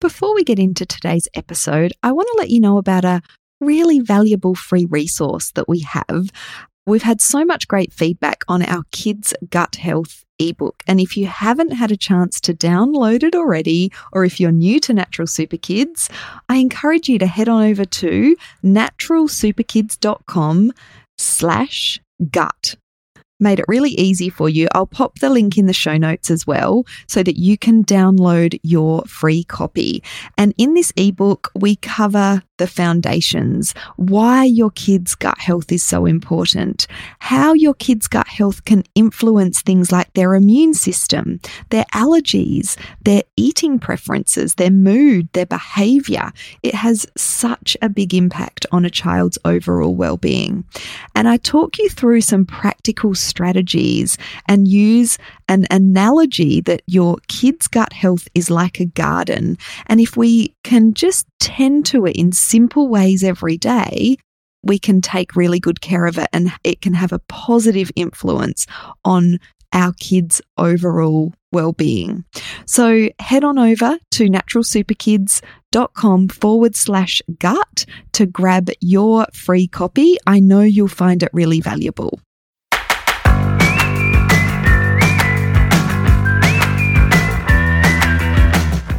Before we get into today's episode, I want to let you know about a really valuable free resource that we have. We've had so much great feedback on our kids' gut health ebook. And if you haven't had a chance to download it already, or if you're new to Natural Super Kids, I encourage you to head on over to naturalsuperkids.com slash gut made it really easy for you. I'll pop the link in the show notes as well so that you can download your free copy. And in this ebook, we cover the foundations, why your kids' gut health is so important, how your kids' gut health can influence things like their immune system, their allergies, their eating preferences, their mood, their behavior. It has such a big impact on a child's overall well being. And I talk you through some practical strategies and use an analogy that your kids' gut health is like a garden. And if we can just tend to it in simple ways every day, we can take really good care of it and it can have a positive influence on our kids' overall well-being. So head on over to naturalsuperkids.com forward slash gut to grab your free copy. I know you'll find it really valuable.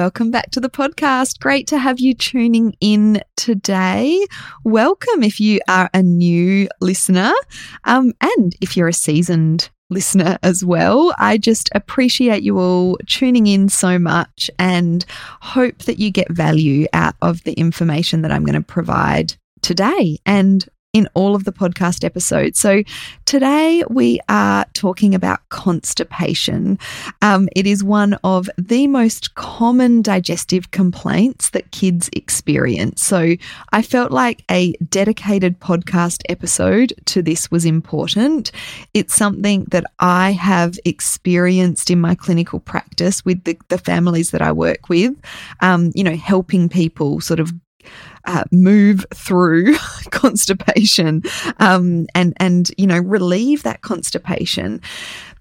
Welcome back to the podcast. Great to have you tuning in today. Welcome if you are a new listener, um, and if you're a seasoned listener as well. I just appreciate you all tuning in so much and hope that you get value out of the information that I'm going to provide today. And in all of the podcast episodes. So today we are talking about constipation. Um, it is one of the most common digestive complaints that kids experience. So I felt like a dedicated podcast episode to this was important. It's something that I have experienced in my clinical practice with the, the families that I work with, um, you know, helping people sort of uh, move through constipation um, and and you know relieve that constipation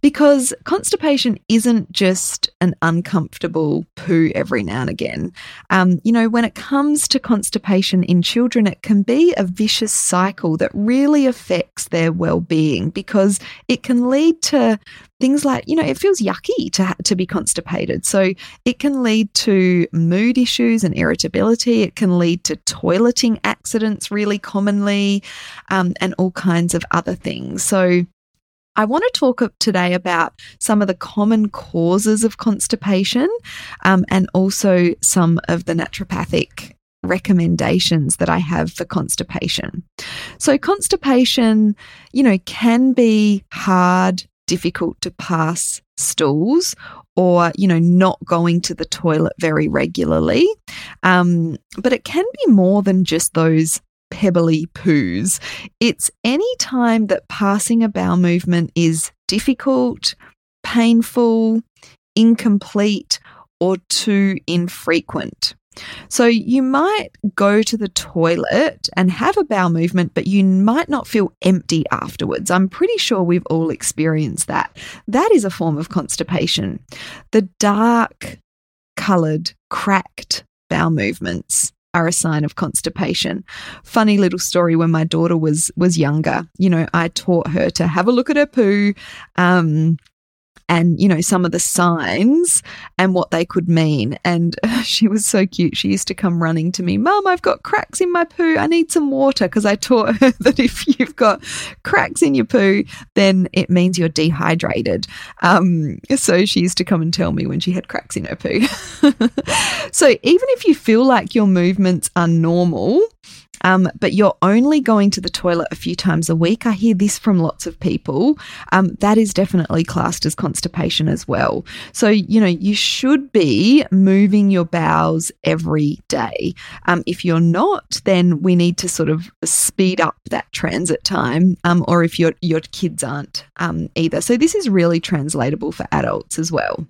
because constipation isn't just an uncomfortable poo every now and again. Um, you know, when it comes to constipation in children, it can be a vicious cycle that really affects their well being because it can lead to things like you know it feels yucky to to be constipated. So it can lead to mood issues and irritability. It can lead to toileting accidents really commonly um, and all kinds of other things. So I want to talk today about some of the common causes of constipation um, and also some of the naturopathic recommendations that I have for constipation. So, constipation, you know, can be hard, difficult to pass stools or, you know, not going to the toilet very regularly. Um, but it can be more than just those pebbly poos. It's any time that passing a bowel movement is difficult, painful, incomplete, or too infrequent. So you might go to the toilet and have a bowel movement, but you might not feel empty afterwards. I'm pretty sure we've all experienced that. That is a form of constipation. The dark, coloured, cracked bowel movements are a sign of constipation. Funny little story when my daughter was was younger. You know, I taught her to have a look at her poo. Um, and you know some of the signs and what they could mean. And she was so cute. She used to come running to me mum i've got cracks in my poo. I need some water because i taught her that if you've got cracks in your poo then it means you're dehydrated. Um, so she used to come and tell me when she had cracks in her poo. So even if you feel like your movements are normal um, but you're only going to the toilet a few times a week. I hear this from lots of people. Um, that is definitely classed as constipation as well. So, you know, you should be moving your bowels every day. Um, if you're not, then we need to sort of speed up that transit time, um, or if your, your kids aren't um, either. So, this is really translatable for adults as well.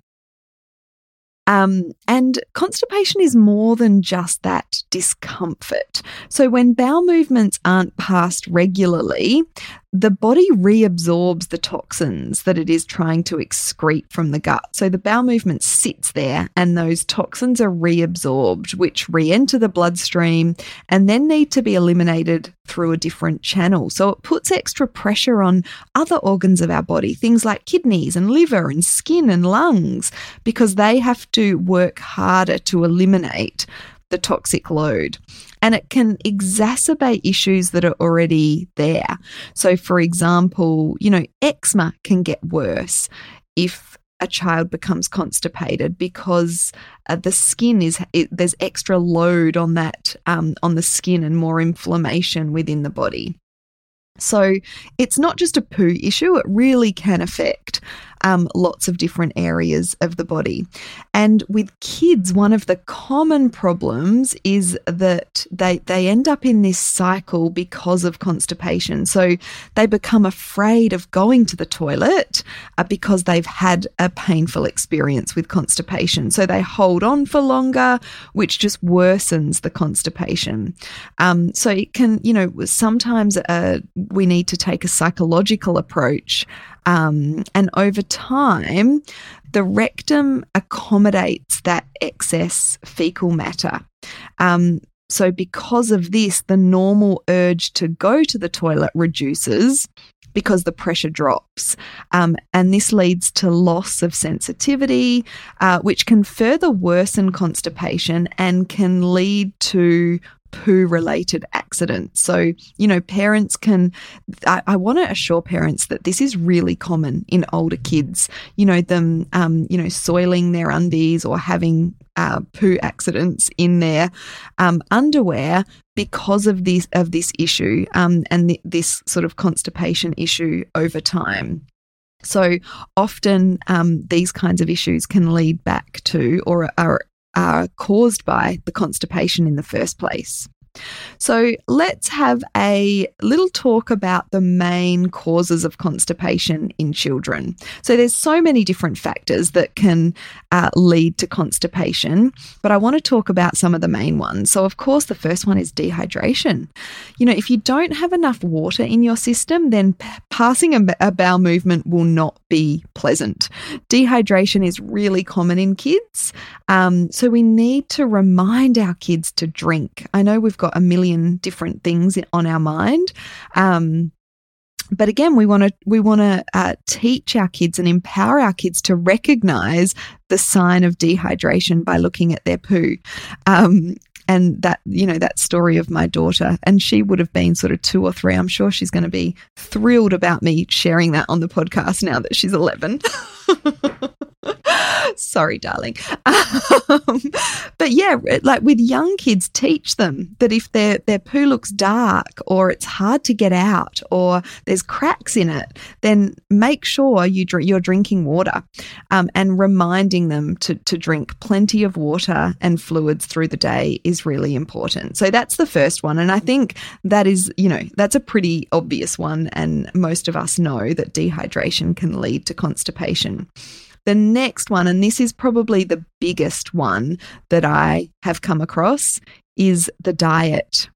Um, and constipation is more than just that discomfort. So, when bowel movements aren't passed regularly, the body reabsorbs the toxins that it is trying to excrete from the gut. So the bowel movement sits there and those toxins are reabsorbed, which re enter the bloodstream and then need to be eliminated through a different channel. So it puts extra pressure on other organs of our body, things like kidneys and liver and skin and lungs, because they have to work harder to eliminate the toxic load. And it can exacerbate issues that are already there. So, for example, you know, eczema can get worse if a child becomes constipated because uh, the skin is it, there's extra load on that um, on the skin and more inflammation within the body. So it's not just a poo issue, it really can affect um, lots of different areas of the body. And with kids, one of the common problems is that they, they end up in this cycle because of constipation. So they become afraid of going to the toilet uh, because they've had a painful experience with constipation. So they hold on for longer, which just worsens the constipation. Um, so it can, you know, sometimes uh, we need to take a psychological approach um, and over time, the rectum accommodates that excess fecal matter. Um, so, because of this, the normal urge to go to the toilet reduces because the pressure drops. Um, and this leads to loss of sensitivity, uh, which can further worsen constipation and can lead to poo related accidents. So, you know, parents can, I, I want to assure parents that this is really common in older kids, you know, them, um, you know, soiling their undies or having uh, poo accidents in their um, underwear because of this, of this issue um, and th- this sort of constipation issue over time. So often um, these kinds of issues can lead back to or are are caused by the constipation in the first place. So let's have a little talk about the main causes of constipation in children. So there's so many different factors that can uh, lead to constipation, but I want to talk about some of the main ones. So of course, the first one is dehydration. You know, if you don't have enough water in your system, then p- passing a, bowel movement will not be pleasant. Dehydration is really common in kids, um, so we need to remind our kids to drink. I know we've got a million different things on our mind. Um, but again, we want to we want to uh, teach our kids and empower our kids to recognize the sign of dehydration by looking at their poo. Um, and that you know that story of my daughter and she would have been sort of two or three i'm sure she's going to be thrilled about me sharing that on the podcast now that she's 11 Sorry, darling. Um, but yeah, like with young kids, teach them that if their their poo looks dark or it's hard to get out or there's cracks in it, then make sure you you're drinking water, um, and reminding them to to drink plenty of water and fluids through the day is really important. So that's the first one, and I think that is you know that's a pretty obvious one, and most of us know that dehydration can lead to constipation. The next one, and this is probably the biggest one that I have come across, is the diet.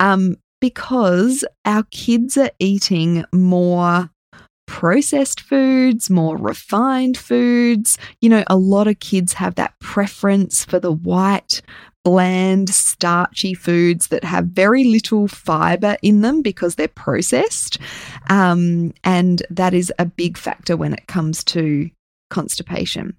Um, because our kids are eating more processed foods, more refined foods. You know, a lot of kids have that preference for the white bland, starchy foods that have very little fiber in them because they're processed. Um, and that is a big factor when it comes to constipation.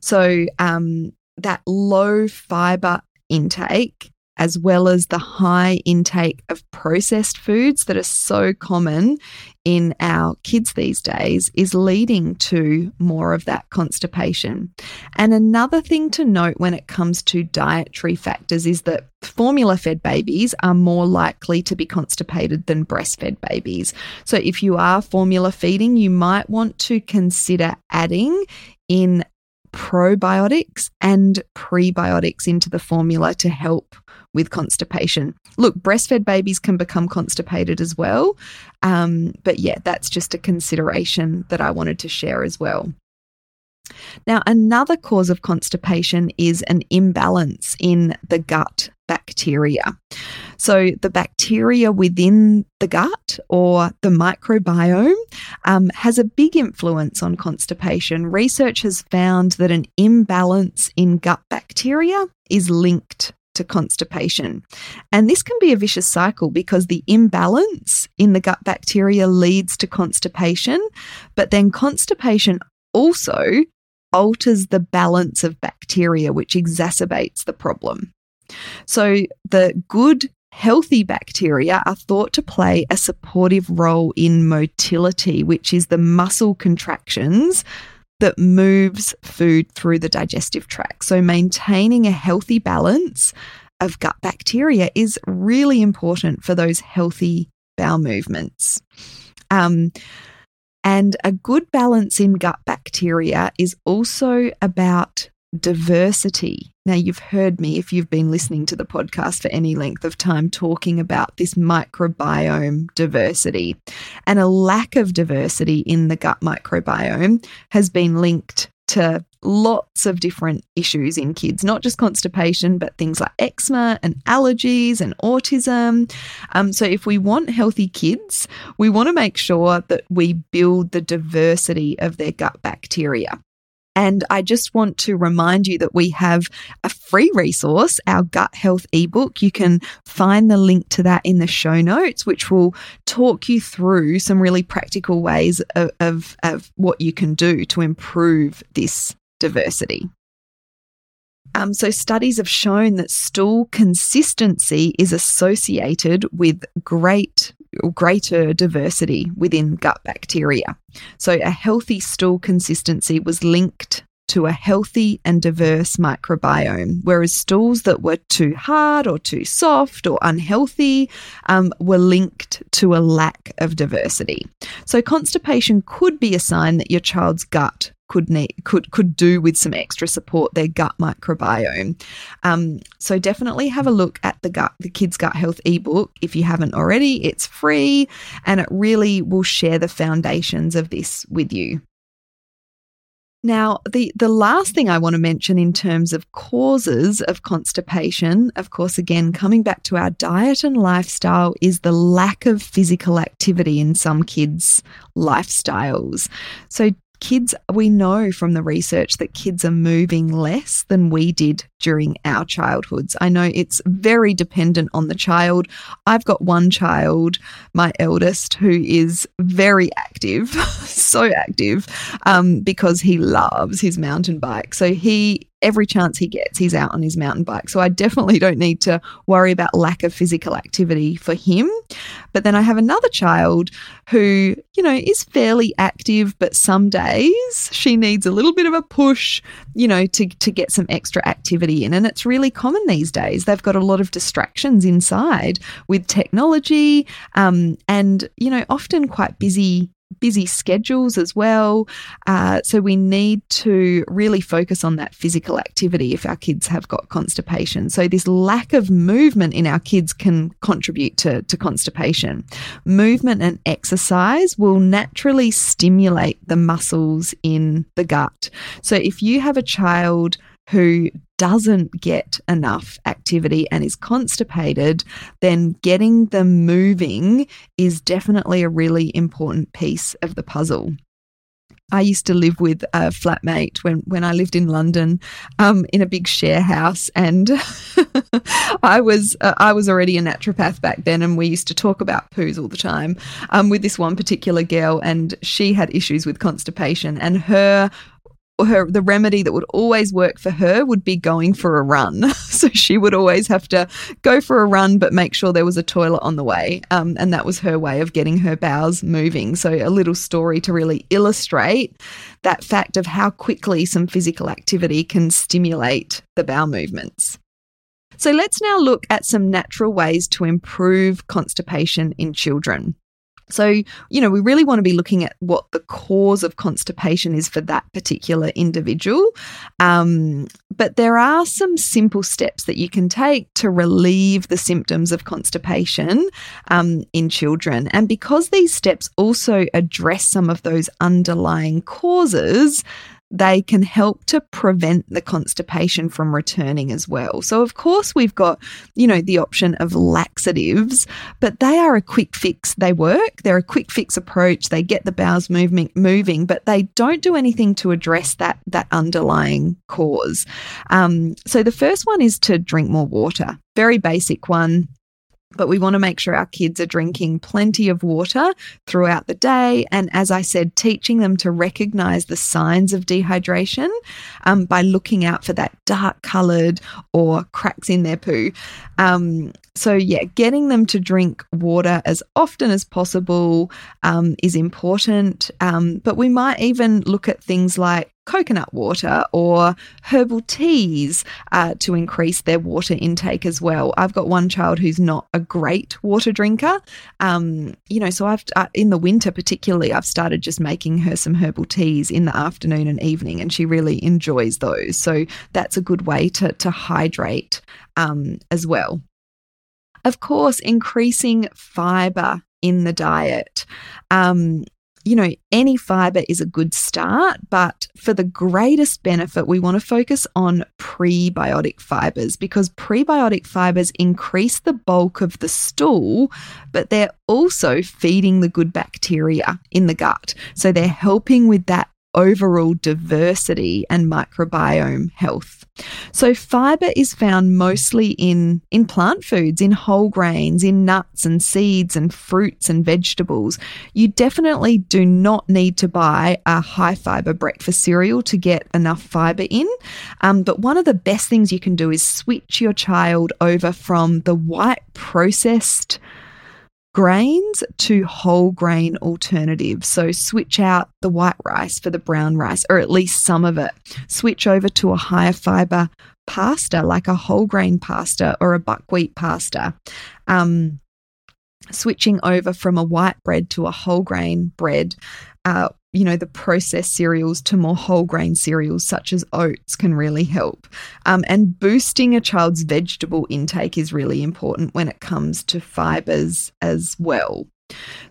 So, um, that low fiber intake as well as the high intake of processed foods that are so common in our kids these days is leading to more of that constipation. And another thing to note when it comes to dietary factors is that formula fed babies are more likely to be constipated than breastfed babies. So if you are formula feeding, you might want to consider adding in probiotics and prebiotics into the formula to help with constipation. Look, breastfed babies can become constipated as well. Um, but yeah, that's just a consideration that I wanted to share as well. Now, another cause of constipation is an imbalance in the gut bacteria. So, the bacteria within the gut or the microbiome um, has a big influence on constipation. Research has found that an imbalance in gut bacteria is linked to constipation. And this can be a vicious cycle because the imbalance in the gut bacteria leads to constipation, but then constipation also alters the balance of bacteria, which exacerbates the problem. So the good healthy bacteria are thought to play a supportive role in motility, which is the muscle contractions that moves food through the digestive tract. So, maintaining a healthy balance of gut bacteria is really important for those healthy bowel movements. Um, and a good balance in gut bacteria is also about diversity. Now, you've heard me, if you've been listening to the podcast for any length of time, talking about this microbiome diversity. And a lack of diversity in the gut microbiome has been linked to lots of different issues in kids, not just constipation, but things like eczema and allergies and autism. Um, so, if we want healthy kids, we want to make sure that we build the diversity of their gut bacteria. And I just want to remind you that we have a free resource, our gut health ebook. You can find the link to that in the show notes, which will talk you through some really practical ways of, of, of what you can do to improve this diversity. Um, so, studies have shown that stool consistency is associated with great greater diversity within gut bacteria. So, a healthy stool consistency was linked to a healthy and diverse microbiome, whereas stools that were too hard or too soft or unhealthy um, were linked to a lack of diversity. So, constipation could be a sign that your child's gut could need could could do with some extra support their gut microbiome. Um, so definitely have a look at the gut the kids gut health ebook if you haven't already. It's free and it really will share the foundations of this with you. Now, the, the last thing I want to mention in terms of causes of constipation, of course, again, coming back to our diet and lifestyle, is the lack of physical activity in some kids' lifestyles. So, kids, we know from the research that kids are moving less than we did during our childhoods. I know it's very dependent on the child. I've got one child, my eldest, who is very active, so active, um, because he loves his mountain bike. So he every chance he gets, he's out on his mountain bike. So I definitely don't need to worry about lack of physical activity for him. But then I have another child who, you know, is fairly active, but some days she needs a little bit of a push, you know, to, to get some extra activity in. And it's really common these days. They've got a lot of distractions inside with technology um, and, you know, often quite busy busy schedules as well. Uh, so we need to really focus on that physical activity if our kids have got constipation. So this lack of movement in our kids can contribute to, to constipation. Movement and exercise will naturally stimulate the muscles in the gut. So if you have a child who doesn't get enough activity and is constipated, then getting them moving is definitely a really important piece of the puzzle. I used to live with a flatmate when, when I lived in London, um, in a big share house, and I was uh, I was already a naturopath back then, and we used to talk about poos all the time um, with this one particular girl, and she had issues with constipation, and her her the remedy that would always work for her would be going for a run. so she would always have to go for a run, but make sure there was a toilet on the way. Um, and that was her way of getting her bowels moving. So a little story to really illustrate that fact of how quickly some physical activity can stimulate the bowel movements. So let's now look at some natural ways to improve constipation in children. So, you know, we really want to be looking at what the cause of constipation is for that particular individual. Um, but there are some simple steps that you can take to relieve the symptoms of constipation um, in children. And because these steps also address some of those underlying causes, they can help to prevent the constipation from returning as well. So, of course, we've got, you know, the option of laxatives, but they are a quick fix. They work, they're a quick fix approach. They get the bowels moving, moving but they don't do anything to address that, that underlying cause. Um, so, the first one is to drink more water. Very basic one but we want to make sure our kids are drinking plenty of water throughout the day. And as I said, teaching them to recognize the signs of dehydration um, by looking out for that dark colored or cracks in their poo. Um, so, yeah, getting them to drink water as often as possible um, is important. Um, but we might even look at things like coconut water or herbal teas uh, to increase their water intake as well. I've got one child who's not a great water drinker. Um, you know, so I've, uh, in the winter particularly, I've started just making her some herbal teas in the afternoon and evening, and she really enjoys those. So that's a good way to, to hydrate um, as well. Of course, increasing fiber in the diet. Um, you know, any fiber is a good start, but for the greatest benefit, we want to focus on prebiotic fibers because prebiotic fibers increase the bulk of the stool, but they're also feeding the good bacteria in the gut. So they're helping with that overall diversity and microbiome health. So fiber is found mostly in in plant foods, in whole grains, in nuts and seeds and fruits and vegetables. You definitely do not need to buy a high fiber breakfast cereal to get enough fiber in. Um, but one of the best things you can do is switch your child over from the white processed grains to whole grain alternatives. So switch out the white rice for the brown rice, or at least some of it. Switch over to a higher fiber pasta, like a whole grain pasta or a buckwheat pasta. Um, switching over from a white bread to a whole grain bread uh, you know, the processed cereals to more whole grain cereals such as oats can really help. Um, and boosting a child's vegetable intake is really important when it comes to fibers as well.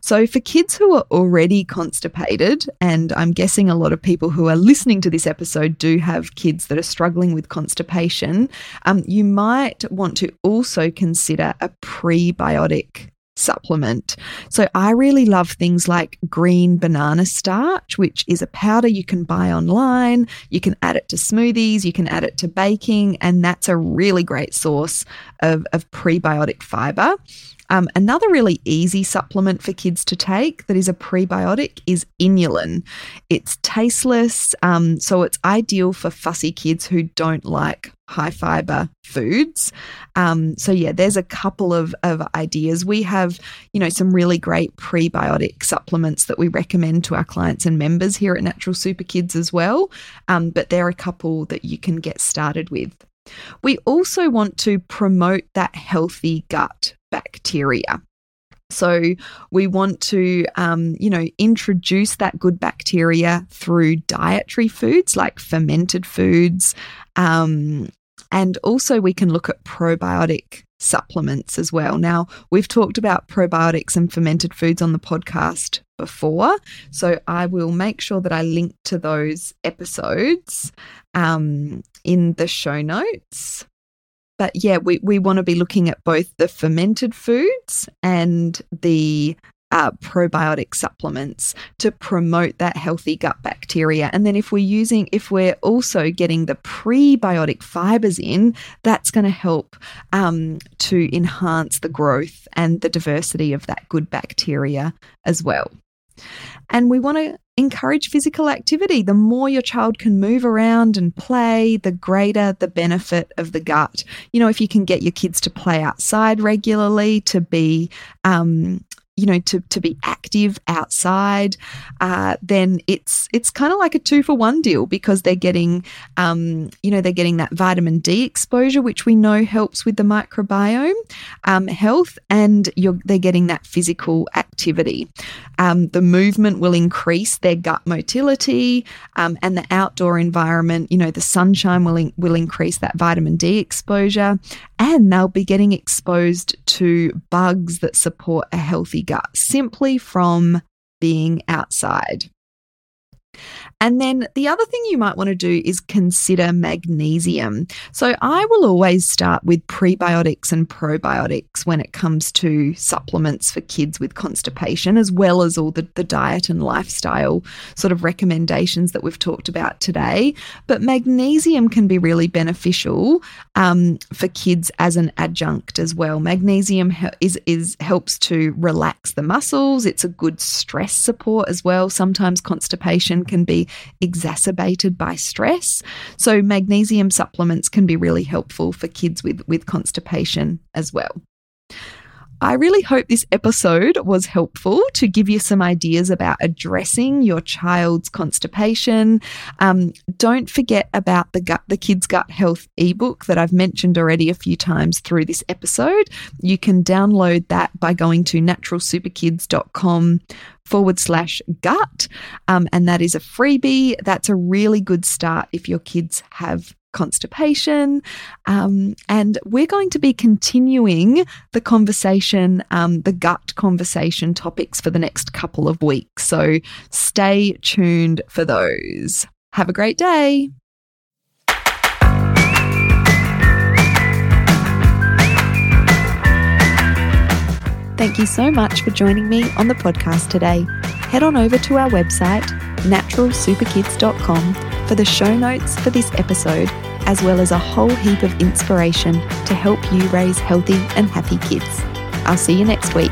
So, for kids who are already constipated, and I'm guessing a lot of people who are listening to this episode do have kids that are struggling with constipation, um, you might want to also consider a prebiotic supplement. So I really love things like green banana starch, which is a powder you can buy online. You can add it to smoothies, you can add it to baking, and that's a really great source of, of prebiotic fiber. Um, another really easy supplement for kids to take that is a prebiotic is inulin. It's tasteless, um, so it's ideal for fussy kids who don't like high fiber foods. Um, so yeah, there's a couple of, of ideas. We have, you know, some really great prebiotic supplements that we recommend to our clients and members here at Natural Super Kids as well. Um, but there are a couple that you can get started with. We also want to promote that healthy gut bacteria. So we want to, um, you know, introduce that good bacteria through dietary foods like fermented foods, um, and also we can look at probiotic supplements as well. Now we've talked about probiotics and fermented foods on the podcast before, so I will make sure that I link to those episodes um, in the show notes but yeah, we, we want to be looking at both the fermented foods and the uh, probiotic supplements to promote that healthy gut bacteria. And then if we're using, if we're also getting the prebiotic fibers in, that's going to help um, to enhance the growth and the diversity of that good bacteria as well. And we want to encourage physical activity. The more your child can move around and play, the greater the benefit of the gut. You know, if you can get your kids to play outside regularly, to be um, you know to to be active outside, uh, then it's it's kind of like a two for one deal because they're getting um, you know they're getting that vitamin D exposure, which we know helps with the microbiome um, health, and they're getting that physical activity. Um, the movement will increase their gut motility, um, and the outdoor environment, you know, the sunshine will in, will increase that vitamin D exposure, and they'll be getting exposed to bugs that support a healthy gut simply from being outside. And then the other thing you might want to do is consider magnesium. So I will always start with prebiotics and probiotics when it comes to supplements for kids with constipation, as well as all the, the diet and lifestyle sort of recommendations that we've talked about today. But magnesium can be really beneficial um, for kids as an adjunct as well. Magnesium is, is helps to relax the muscles. It's a good stress support as well. Sometimes constipation can exacerbated by stress. So, magnesium supplements can be really helpful for kids with, with constipation as well. I really hope this episode was helpful to give you some ideas about addressing your child's constipation. Um, don't forget about the gut, the kids' gut health ebook that I've mentioned already a few times through this episode. You can download that by going to naturalsuperkids.com forward slash gut. Um, and that is a freebie. That's a really good start if your kids have constipation. Um, and we're going to be continuing the conversation, um, the gut conversation topics for the next couple of weeks. So stay tuned for those. Have a great day. Thank you so much for joining me on the podcast today. Head on over to our website, naturalsuperkids.com, for the show notes for this episode, as well as a whole heap of inspiration to help you raise healthy and happy kids. I'll see you next week.